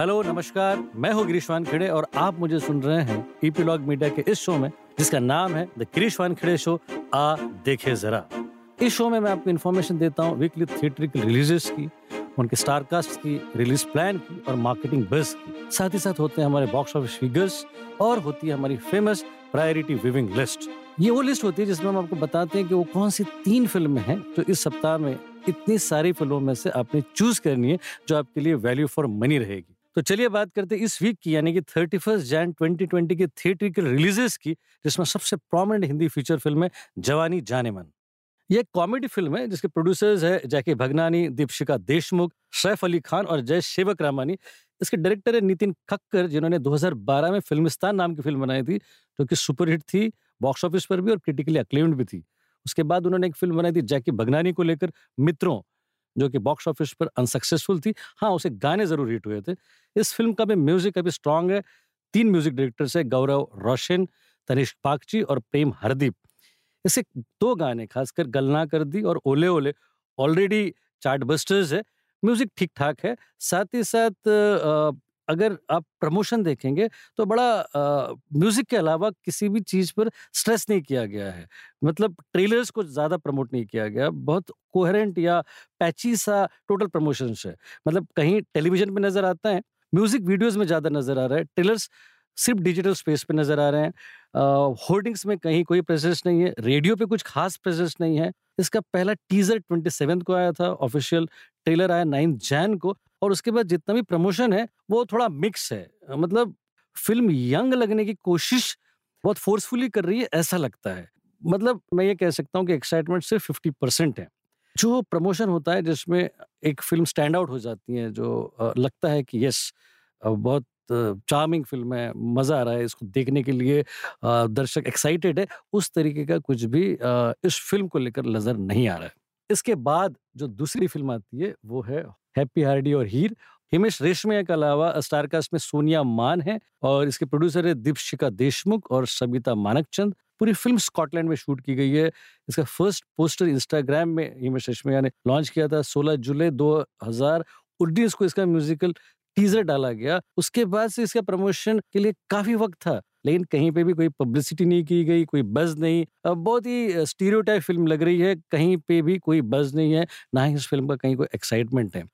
Hello, नमस्कार। मैं हूँ गिरीशवान खिड़े और आप मुझे सुन रहे हैं ईपीलॉग मीडिया के इस शो में, जिसका नाम है द गिरीशवान खिड़े शो, आ देखे जरा। इस शो में मैं आपको इन्फॉर्मेशन देता हूँ वीकली थिएटरिकल रिलीजेस की, उनके स्टारकास्ट की रिलीज़ प्लान की और मार्केटिंग बस की। साथ ही साथ होते हैं हमारे बॉक्स ऑफ़िस फिगर्स और होती है हमारी फ़ेमस प्रायोरिटी विविंग लिस्ट ये वो लिस्ट होती है जिसमें हम आपको बताते हैं कि वो कौन सी तीन फ़िल्में हैं जो इस सप्ताह में इतनी सारी फ़िल्मों में से आपने चूज़ करनी है, जो आपके लिए वैल्यू फॉर मनी रहेगी। तो चलिए बात करते हैं इस वीक की, यानी कि thirty first Jan twenty twenty के रिलीजेस की, जिसमें सबसे प्रोमिनेंट हिंदी फीचर फ़िल्म है जवानी जाने मन। ये कॉमेडी फ़िल्म है, जिसके प्रोड्यूसर्स है जैके भगनानी दीपशिका देशमुख सैफ अली खान और जय सेवक रामानी इसके डायरेक्टर है नितिन खक्कर जिन्होंने 2012 में फिल्मिस्तान नाम की फ़िल्म बनाई थी, जो कि सुपरहिट थी बॉक्स ऑफ़िस पर भी और क्रिटिकली अक्लेम्ड भी थी। उसके बाद उन्होंने एक फ़िल्म बनाई थी जैकी भगनानी को लेकर, मित्रों जो कि बॉक्स ऑफ़िस पर अनसक्सेसफुल थी। हाँ उसे गाने ज़रूर हिट हुए थे। इस फ़िल्म का भी म्यूज़िक अभी स्ट्रांग है। तीन म्यूज़िक डायरेक्टर्स है, गौरव रोशन, तनिष्क पाकची और प्रेम हरदीप। इसे दो गाने, खासकर गलना कर दी और ओले ओले। ऑलरेडी चार्ट बस्टर्स है। म्यूज़िक ठीक ठाक है। साथ ही साथ अगर आप प्रमोशन देखेंगे तो बड़ा म्यूज़िक के अलावा किसी भी चीज़ पर स्ट्रेस नहीं किया गया है। मतलब ट्रेलर्स को ज़्यादा प्रमोट नहीं किया गया, बहुत कोहरेंट या पैची सा टोटल प्रमोशन है। मतलब कहीं टेलीविज़न पे नज़र आता है, म्यूज़िक वीडियोस में ज़्यादा नज़र आ रहा है, ट्रेलर्स सिर्फ़ डिजिटल स्पेस पे नज़र आ रहे हैं। होर्डिंग्स में कहीं कोई प्रेजेंस नहीं है, रेडियो पे कुछ खास प्रेजेंस नहीं है। इसका पहला टीजर ट्वेंटी को आया था, ऑफिशियल ट्रेलर आया नाइन्थ जैन को। और उसके बाद जितना भी प्रमोशन है, वो थोड़ा मिक्स है। मतलब फ़िल्म यंग लगने की कोशिश बहुत फोर्सफुली कर रही है, ऐसा लगता है। मतलब मैं ये कह सकता हूँ कि एक्साइटमेंट सिर्फ़ फिफ्टी परसेंट है। जो प्रमोशन होता है, जिसमें एक फ़िल्म स्टैंड आउट हो जाती है, जो लगता है कि यस बहुत चार्मिंग फ़िल्म है, मज़ा आ रहा है इसको देखने के लिए दर्शक एक्साइटेड है, उस तरीके का कुछ भी इस फ़िल्म को लेकर नज़र नहीं आ रहा है। इसके बाद जो दूसरी फ़िल्म आती है, वो है हैप्पी हार्डी और हीर। हिमेश रेशमिया के अलावा स्टारकास्ट में सोनिया मान है और इसके प्रोड्यूसर है दीपशिका देशमुख और सबिता मानकचंद। पूरी फ़िल्म स्कॉटलैंड में शूट की गई है। इसका फ़र्स्ट पोस्टर इंस्टाग्राम में हिमेश रेशमिया ने लॉन्च किया था 16 जुलाई 2019 को इसका म्यूजिकल टीजर डाला गया। उसके बाद से इसका प्रमोशन के लिए काफ़ी वक्त था, लेकिन कहीं पे भी कोई पब्लिसिटी नहीं की गई, कोई बज नहीं। बहुत ही स्टीरियोटाइप फ़िल्म लग रही है, कहीं पे भी कोई बज नहीं है, ना ही इस फ़िल्म का कहीं कोई एक्साइटमेंट है।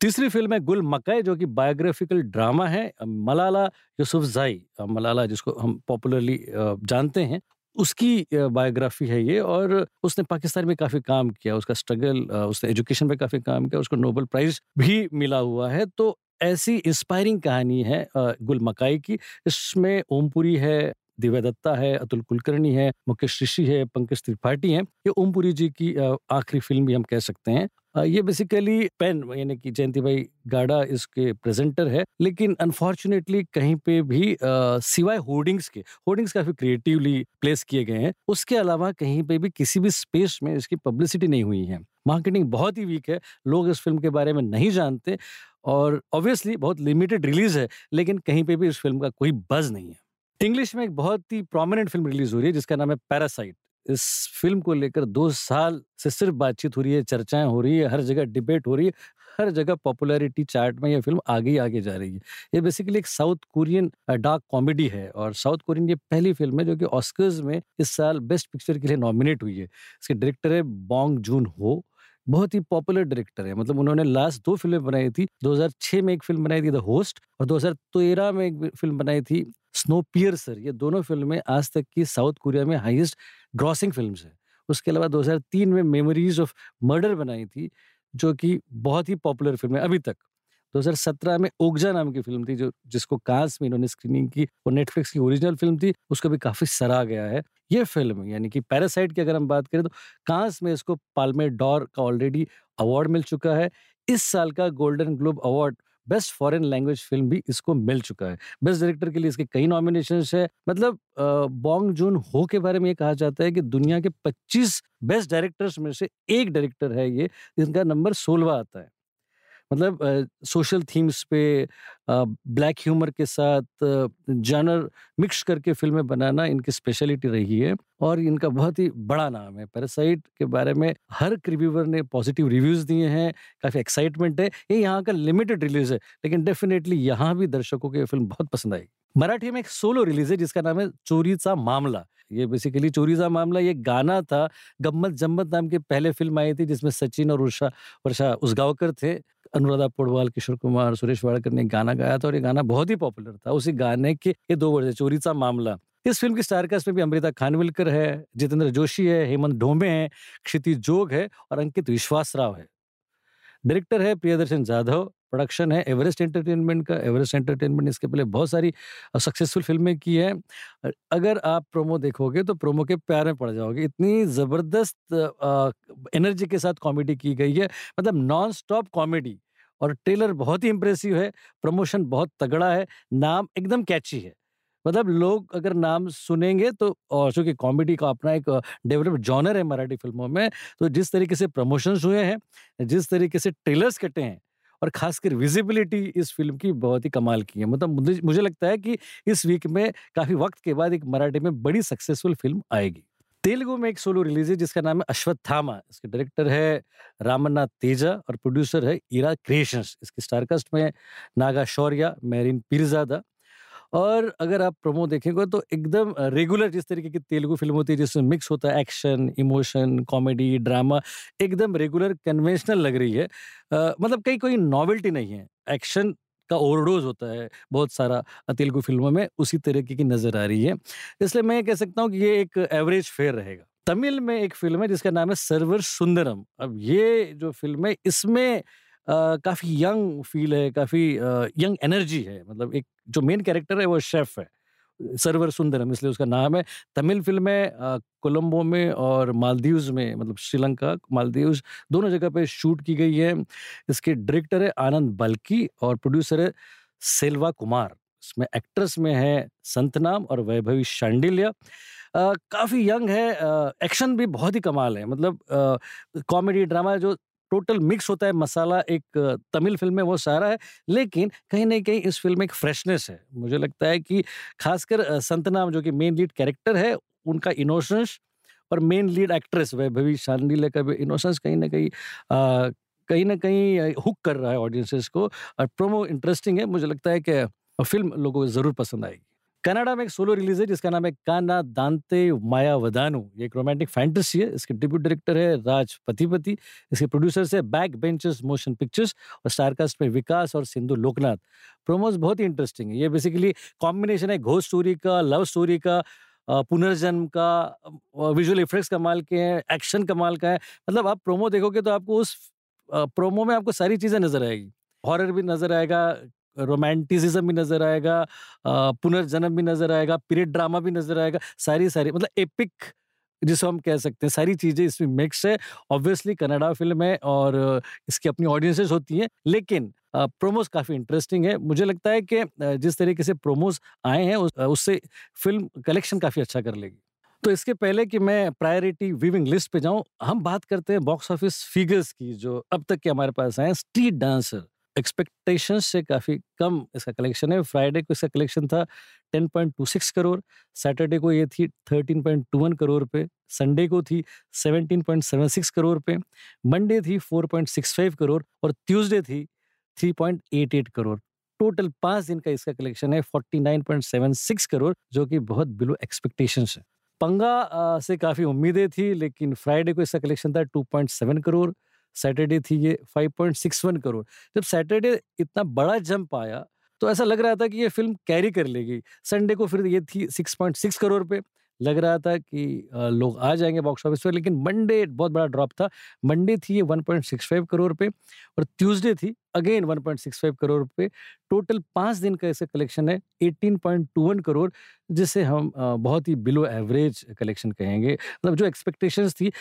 तीसरी फ़िल्म है गुल मकाई, जो कि बायोग्राफिकल ड्रामा है मलाला यूसुफ जाई मलाला जिसको हम पॉपुलरली जानते हैं, उसकी बायोग्राफी है ये और उसने पाकिस्तान में काफ़ी काम किया, उसका स्ट्रगल उसने एजुकेशन में काफ़ी काम किया, उसको नोबल प्राइज भी मिला हुआ है। तो ऐसी इंस्पायरिंग कहानी है गुल मकाई की इसमें ओमपुरी है दिव्या दत्ता है, अतुल कुलकर्णी है, मुकेश ऋषि है, पंकज त्रिपाठी है। ये ओमपुरी जी की आखिरी फ़िल्म भी हम कह सकते हैं। ये बेसिकली पेन यानी कि जयंती भाई गाड़ा इसके प्रेजेंटर है। लेकिन अनफॉर्चुनेटली कहीं पे भी सिवाय होर्डिंग्स के, होर्डिंग्स काफ़ी क्रिएटिवली प्लेस किए गए हैं। उसके अलावा कहीं पे भी किसी भी स्पेस में इसकी पब्लिसिटी नहीं हुई है। मार्केटिंग बहुत ही वीक है, लोग इस फ़िल्म के बारे में नहीं जानते और ऑब्वियसली बहुत लिमिटेड रिलीज़ है, लेकिन कहीं पे भी इस फ़िल्म का कोई बज नहीं है। इंग्लिश में एक बहुत ही प्रोमिनेंट फ़िल्म रिलीज़ हो रही है, जिसका नाम है पैरासाइट इस फ़िल्म को लेकर दो साल से सिर्फ़ बातचीत हो रही है, चर्चाएँ हो रही है, हर जगह डिबेट हो रही है, हर जगह पॉपुलैरिटी चार्ट में ये फ़िल्म आगे ही आगे जा रही है। ये बेसिकली एक साउथ कोरियन डार्क कॉमेडी है और साउथ कोरियन ये पहली फ़िल्म है जो कि ऑस्कर्स में इस साल बेस्ट पिक्चर के लिए नॉमिनेट हुई है। इसके डायरेक्टर है बॉन्ग जून हो बहुत ही पॉपुलर डायरेक्टर है। मतलब उन्होंने लास्ट दो फ़िल्में बनाई थी 2006 में एक फ़िल्म बनाई थी द होस्ट और 2013 में एक फ़िल्म बनाई थी स्नो पियर्सर ये दोनों फ़िल्में आज तक की साउथ कोरिया में हाईएस्ट ग्रॉसिंग फ़िल्म है। उसके अलावा 2003 में मेमोरीज ऑफ़ मर्डर बनाई थी, जो कि बहुत ही पॉपुलर फ़िल्म है अभी तक। 2017 में ओगजा नाम की फ़िल्म थी, जो, जिसको कांस में इन्होंने स्क्रीनिंग की और नेटफ्लिक्स की ओरिजिनल फ़िल्म थी, उसको भी काफ़ी सराहा गया है। ये फ़िल्म यानी कि पैरासाइट की अगर हम बात करें तो कांस में इसको पालमे डॉर का ऑलरेडी अवार्ड मिल चुका है। इस साल का Golden Globe award best foreign language film भी इसको मिल चुका है। बेस्ट डायरेक्टर के लिए इसके कई नॉमिनेशन है। मतलब बॉन्ग जून हो के बारे में ये कहा जाता है कि दुनिया के 25 बेस्ट डायरेक्टर्स में से एक डायरेक्टर है ये, जिनका नंबर सोलवा आता है। मतलब सोशल थीम्स पे ब्लैक ह्यूमर के साथ जानर मिक्स करके फ़िल्में बनाना इनकी स्पेशलिटी रही है और इनका बहुत ही बड़ा नाम है। पैरासाइट के बारे में हर रिव्यूवर ने पॉजिटिव रिव्यूज़ दिए हैं, काफ़ी एक्साइटमेंट है। ये यहाँ का लिमिटेड रिलीज़ है, लेकिन डेफिनेटली यहाँ भी दर्शकों को ये फ़िल्म बहुत पसंद आई। मराठी में एक सोलो रिलीज़ है, जिसका नाम है चोरीचा मामला। ये बेसिकली चोरीचा मामला, ये गाना था, गम्मत जम्मत नाम की पहले फ़िल्म आई थी, जिसमें सचिन और उषा, वर्षा उसगावकर थे। अनुराधा पोडवाल, किशोर कुमार, सुरेश वाड़कर ने गाना गाया था और ये गाना बहुत ही पॉपुलर था। उसी गाने के ये दो वर्ष चोरी सा मामला। इस फ़िल्म की स्टारकास्ट में भी अमृता खानविलकर है, जितेंद्र जोशी है, हेमंत ढोमे है क्षिति जोग है और अंकित विश्वास राव है। डायरेक्टर है प्रियदर्शन जाधव प्रोडक्शन है, एवरेस्ट एंटरटेनमेंट का, एवरेस्ट एंटरटेनमेंट इसके पहले बहुत सारी सक्सेसफुल फ़िल्में की है। अगर आप प्रोमो देखोगे तो प्रोमो के प्यार में पड़ जाओगे। इतनी ज़बरदस्त एनर्जी के साथ कॉमेडी की गई है मतलब नॉन स्टॉप कॉमेडी और ट्रेलर बहुत ही इंप्रेसिव है, प्रमोशन बहुत तगड़ा है, नाम एकदम कैची है। मतलब लोग अगर नाम सुनेंगे तो और चूँकि कॉमेडी का अपना एक डेवलप्ड जॉनर है मराठी फ़िल्मों में तो जिस तरीके से प्रमोशंस हुए हैं, जिस तरीके से ट्रेलर्स कटे हैं और खासकर विजिबिलिटी इस फ़िल्म की बहुत ही कमाल की है। मतलब मुझे लगता है कि इस वीक में काफ़ी वक्त के बाद एक मराठी में बड़ी सक्सेसफुल फ़िल्म आएगी। तेलुगु में एक सोलो रिलीज़ है, जिसका नाम है अश्वत्थामा इसके डायरेक्टर है रामन्ना तेजा और प्रोड्यूसर है इरा क्रिएशंस। इसके स्टारकास्ट में नागा शौर्या, मेरिन पीरजादा। और अगर आप प्रोमो देखेंगे तो एकदम रेगुलर जिस तरीके की तेलुगु फ़िल्म होती है जिसमें मिक्स होता है एक्शन इमोशन कॉमेडी ड्रामा एकदम रेगुलर कन्वेंशनल लग रही है। आ, मतलब कहीं कोई नॉवेल्टी नहीं है। एक्शन का ओवरडोज होता है बहुत सारा तेलुगु फ़िल्मों में उसी तरीके की नज़र आ रही है। इसलिए मैं कह सकता हूँ कि ये एक एवरेज फेयर रहेगा। तमिल में एक फ़िल्म है जिसका नाम है सर्वर सुंदरम। अब ये जो फ़िल्म है इसमें काफ़ी यंग फील है, काफ़ी यंग एनर्जी है। मतलब एक जो मेन कैरेक्टर है, वो शेफ है, सरवर सुंदरम, इसलिए उसका नाम है। तमिल फ़िल्म कोलंबो में और मालदीव्स में मतलब श्रीलंका, मालदीव्स, दोनों जगह पे शूट की गई है। इसके डायरेक्टर है आनंद बल्की और प्रोड्यूसर है सेल्वा कुमार। इसमें एक्ट्रेस में है संतनाम और वैभवी शांडिल्य। काफ़ी यंग है एक्शन भी बहुत ही कमाल है। मतलब कॉमेडी, ड्रामा जो टोटल मिक्स होता है, मसाला एक तमिल फ़िल्म में वो सारा है, लेकिन कहीं ना कहीं इस फ़िल्म में एक फ्रेशनेस है। मुझे लगता है कि खासकर संतनाम जो कि मेन लीड कैरेक्टर है, उनका इनोसेंस और main lead actress Vaibhavi Shandilya का भी इनोसेंस कहीं ना कहीं कहीं ना कहीं हुक कर रहा है ऑडियंसेस को और प्रोमो इंटरेस्टिंग है। मुझे लगता है कि फ़िल्म लोगों को ज़रूर पसंद आएगी। कनाडा में एक सोलो रिलीज़ है, जिसका नाम है काना दांते माया वदानु। ये एक रोमांटिक फैंटेसी है, इसके डिप्यूट डायरेक्टर है राज पतिपति, इसके प्रोड्यूसर्स है बैक बेंचेस मोशन पिक्चर्स और स्टारकास्ट में विकास और सिंधु लोकनाथ। प्रोमोज बहुत ही इंटरेस्टिंग है, ये बेसिकली कॉम्बिनेशन है घोष स्टोरी का, लव स्टोरी का पुनर्जन्म का विजुअल इफेक्ट्स कमाल के हैं, एक्शन कमाल का है। मतलब आप प्रोमो देखोगे तो आपको उस प्रोमो में आपको सारी चीज़ें नज़र आएगी। हॉरर भी नज़र आएगा रोमांटिसिज्म भी नज़र आएगा पुनर्जन्म भी नज़र आएगा पीरियड ड्रामा भी नज़र आएगा सारी सारी मतलब एपिक जिसको हम कह सकते हैं सारी चीज़ें इसमें मिक्स है। ऑब्वियसली कनाडा फ़िल्म है और इसकी अपनी ऑडियंसेस होती हैं लेकिन प्रोमोस काफ़ी इंटरेस्टिंग है। मुझे लगता है कि जिस तरीके से प्रोमोस आए हैं उस, उससे फ़िल्म कलेक्शन काफ़ी अच्छा कर लेगी। तो इसके पहले कि मैं प्रायोरिटी विविंग लिस्ट पे जाऊँ हम बात करते हैं बॉक्स ऑफ़िस फिगर्स की जो अब तक के हमारे पास आए स्ट्रीट डांसर एक्सपेक्टेशन से काफ़ी कम इसका कलेक्शन है। फ्राइडे को इसका कलेक्शन था 10.26 करोड़ सैटरडे को ये थी 13.21 करोड़ पे संडे को थी 17.76 करोड़ पे मंडे थी 4.65 करोड़ और ट्यूसडे थी 3.88 करोड़। टोटल पाँच दिन का इसका कलेक्शन है 49.76 करोड़, जो कि बहुत बिलो एक्सपेक्टेशंस है। पंगा से काफ़ी उम्मीदें थी, लेकिन फ्राइडे को इसका कलेक्शन था 2.7 करोड़। सैटरडे थी ये 5.61 करोड़। जब सैटरडे इतना बड़ा जंप आया तो ऐसा लग रहा था कि ये फ़िल्म कैरी कर लेगी। संडे को फिर ये थी 6.6 करोड़ पे। लग रहा था कि लोग आ जाएँगे बॉक्स ऑफ़िस पर लेकिन मंडे बहुत बड़ा ड्रॉप था। मंडे थी ये 1.65 करोड़ पे और ट्यूसडे थी अगेन 1.65 करोड़ पे। टोटल पाँच दिन का ऐसे कलेक्शन है 18.21 करोड़, जिसे हम बहुत ही बिलो एवरेज कलेक्शन कहेंगे। मतलब जो एक्सपेक्टेशंस थी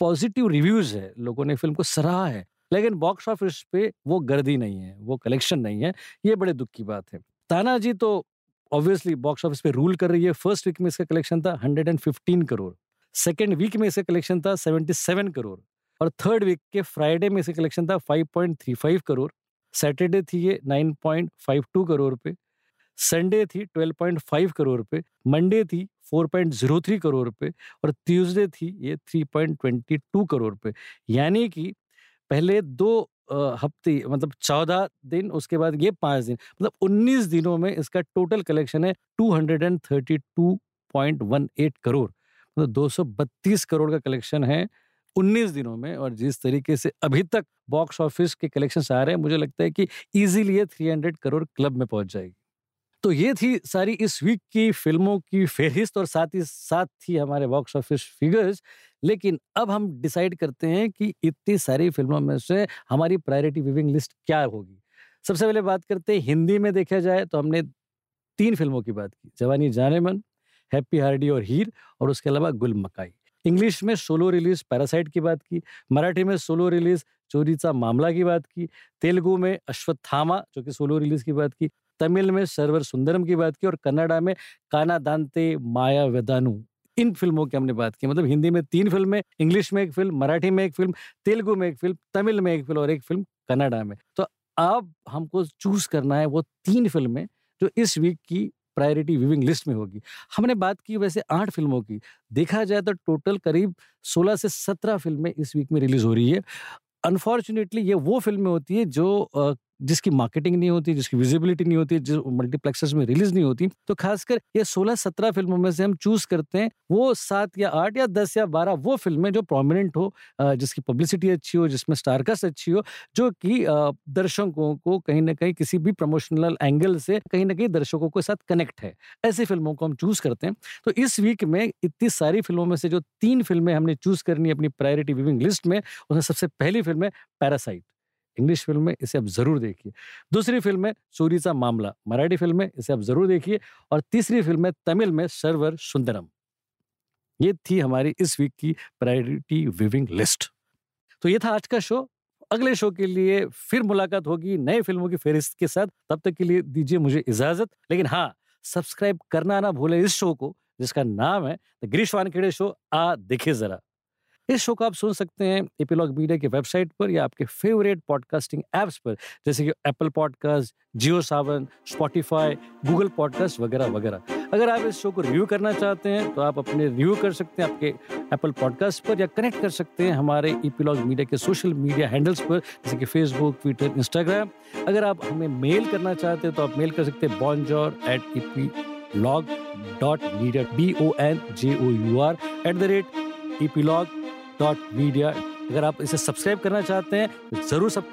पॉजिटिव रिव्यूज़ है, लोगों ने फ़िल्म को सराहा है, लेकिन बॉक्स ऑफ़िस पे वो गर्दी नहीं है, वो कलेक्शन नहीं है, ये बड़े दुख की बात है। तानाजी तो ऑब्वियसली बॉक्स ऑफ़िस पे रूल कर रही है फ़र्स्ट वीक में इसका कलेक्शन था 115 करोड़ सेकेंड वीक में इसका कलेक्शन था 77 करोड़, और थर्ड वीक के फ्राइडे में इसका कलेक्शन था 5.35 करोड़ सैटरडे थी ये 9.52 करोड़ पे संडे थी 12.5 करोड़ पे मंडे थी 4.03 करोड़ पे और ट्यूसडे थी ये 3.22 करोड़ पे यानी कि पहले दो हफ़्ते मतलब चौदह दिन, उसके बाद ये पाँच दिन मतलब उन्नीस दिनों में इसका टोटल कलेक्शन है two hundred and thirty two point one eight crore. मतलब दो सौ बत्तीस करोड़ का कलेक्शन है उन्नीस दिनों में और जिस तरीके से अभी तक बॉक्स ऑफ़िस के कलेक्शन आ रहे हैं, मुझे लगता है कि इजीली ये थ्री हंड्रेड करोड़ क्लब में पहुँच जाएगी। तो ये थी सारी इस वीक की फ़िल्मों की फेहरिस्त और साथ ही साथ थी हमारे बॉक्स ऑफ़िस फिगर्स लेकिन अब हम डिसाइड करते हैं कि इतनी सारी फ़िल्मों में से हमारी प्रायोरिटी विविंग लिस्ट क्या होगी। सबसे पहले बात करते हैं, हिंदी में देखा जाए तो हमने तीन फ़िल्मों की बात की। जवानी जाने मन हैप्पी हार्डी और हीर और उसके अलावा गुल मकाई इंग्लिश में सोलो रिलीज़ पैरासाइट की बात की, मराठी में सोलो रिलीज़ चोरीचा मामला की बात की, तेलुगु में अश्वत्थामा जो कि सोलो रिलीज़ की बात की तमिल में सर्वर सुंदरम की बात की और कन्नडा में काना दानते माया वेदानु। इन फ़िल्मों की हमने बात की मतलब हिंदी में तीन फ़िल्में इंग्लिश में एक फ़िल्म, मराठी में एक फ़िल्म, तेलुगु में एक फ़िल्म, तमिल में एक फ़िल्म और एक फ़िल्म कनाडा में। तो अब हमको चूज़ करना है वो तीन फ़िल्में जो इस वीक की प्रायोरिटी व्यूविंग लिस्ट में होगी। हमने बात की वैसे आठ फ़िल्मों की। देखा जाए तो टोटल करीब 16 से 17 फ़िल्में इस वीक में रिलीज़ हो रही है। अनफॉर्चुनेटली ये वो फ़िल्में होती है जो जिसकी मार्केटिंग नहीं होती, जिसकी विजिबिलिटी नहीं होती जो मल्टीप्लेक्सेस में रिलीज़ नहीं होती तो खासकर ये सोलह सत्रह फ़िल्मों में से हम चूज़ करते हैं, वो सात या आठ या दस या बारह वो फ़िल्में जो प्रोमिनेंट हो जिसकी पब्लिसिटी अच्छी हो, जिसमें स्टारकस अच्छी हो, जो कि दर्शकों को कहीं ना कहीं किसी भी प्रमोशनल एंगल से कहीं ना कहीं दर्शकों के साथ कनेक्ट है। ऐसी फ़िल्मों को हम चूज़ करते हैं। तो इस वीक में इतनी सारी फ़िल्मों में से जो तीन फ़िल्में हमने चूज़ करनी अपनी प्रायोरिटी विविंग लिस्ट में, उसमें सबसे पहली फ़िल्म है पैरासाइट इंग्लिश फ़िल्म में इसे आप ज़रूर देखिए। दूसरी फ़िल्म है सूरीचा मामला, मराठी फ़िल्म है इसे आप ज़रूर देखिए और तीसरी फ़िल्म है तमिल में सर्वर सुंदरम। ये थी हमारी इस वीक की प्रायोरिटी विविंग लिस्ट। तो ये था आज का शो। अगले शो के लिए फिर मुलाकात होगी नए फ़िल्मों की फेरिस्त के साथ। तब तक के लिए दीजिए मुझे इजाज़त। लेकिन हाँ सब्सक्राइब करना ना भूले इस शो को, जिसका नाम है ग्रीश वानखेड़े शो। आ देखे जरा। इस शो को आप सुन सकते हैं एपीलॉग मीडिया की वेबसाइट पर या आपके फेवरेट पॉडकास्टिंग ऐप्स पर, जैसे कि Apple podcast, Jio Saavn, Spotify, Google podcast वगैरह वगैरह। अगर आप इस शो को रिव्यू करना चाहते हैं तो आप अपने रिव्यू कर सकते हैं आपके एप्पल पॉडकास्ट पर या कनेक्ट कर सकते हैं हमारे ईपीलॉग मीडिया के सोशल मीडिया हैंडल्स पर, जैसे कि फेसबुक, ट्विटर, इंस्टाग्राम। अगर आप हमें मेल करना चाहते हैं तो आप मेल कर सकते हैं bonjour at E P log dot media B O N J O U R at the rate E P log dot media अगर आप इसे सब्सक्राइब करना चाहते हैं तो ज़रूर सब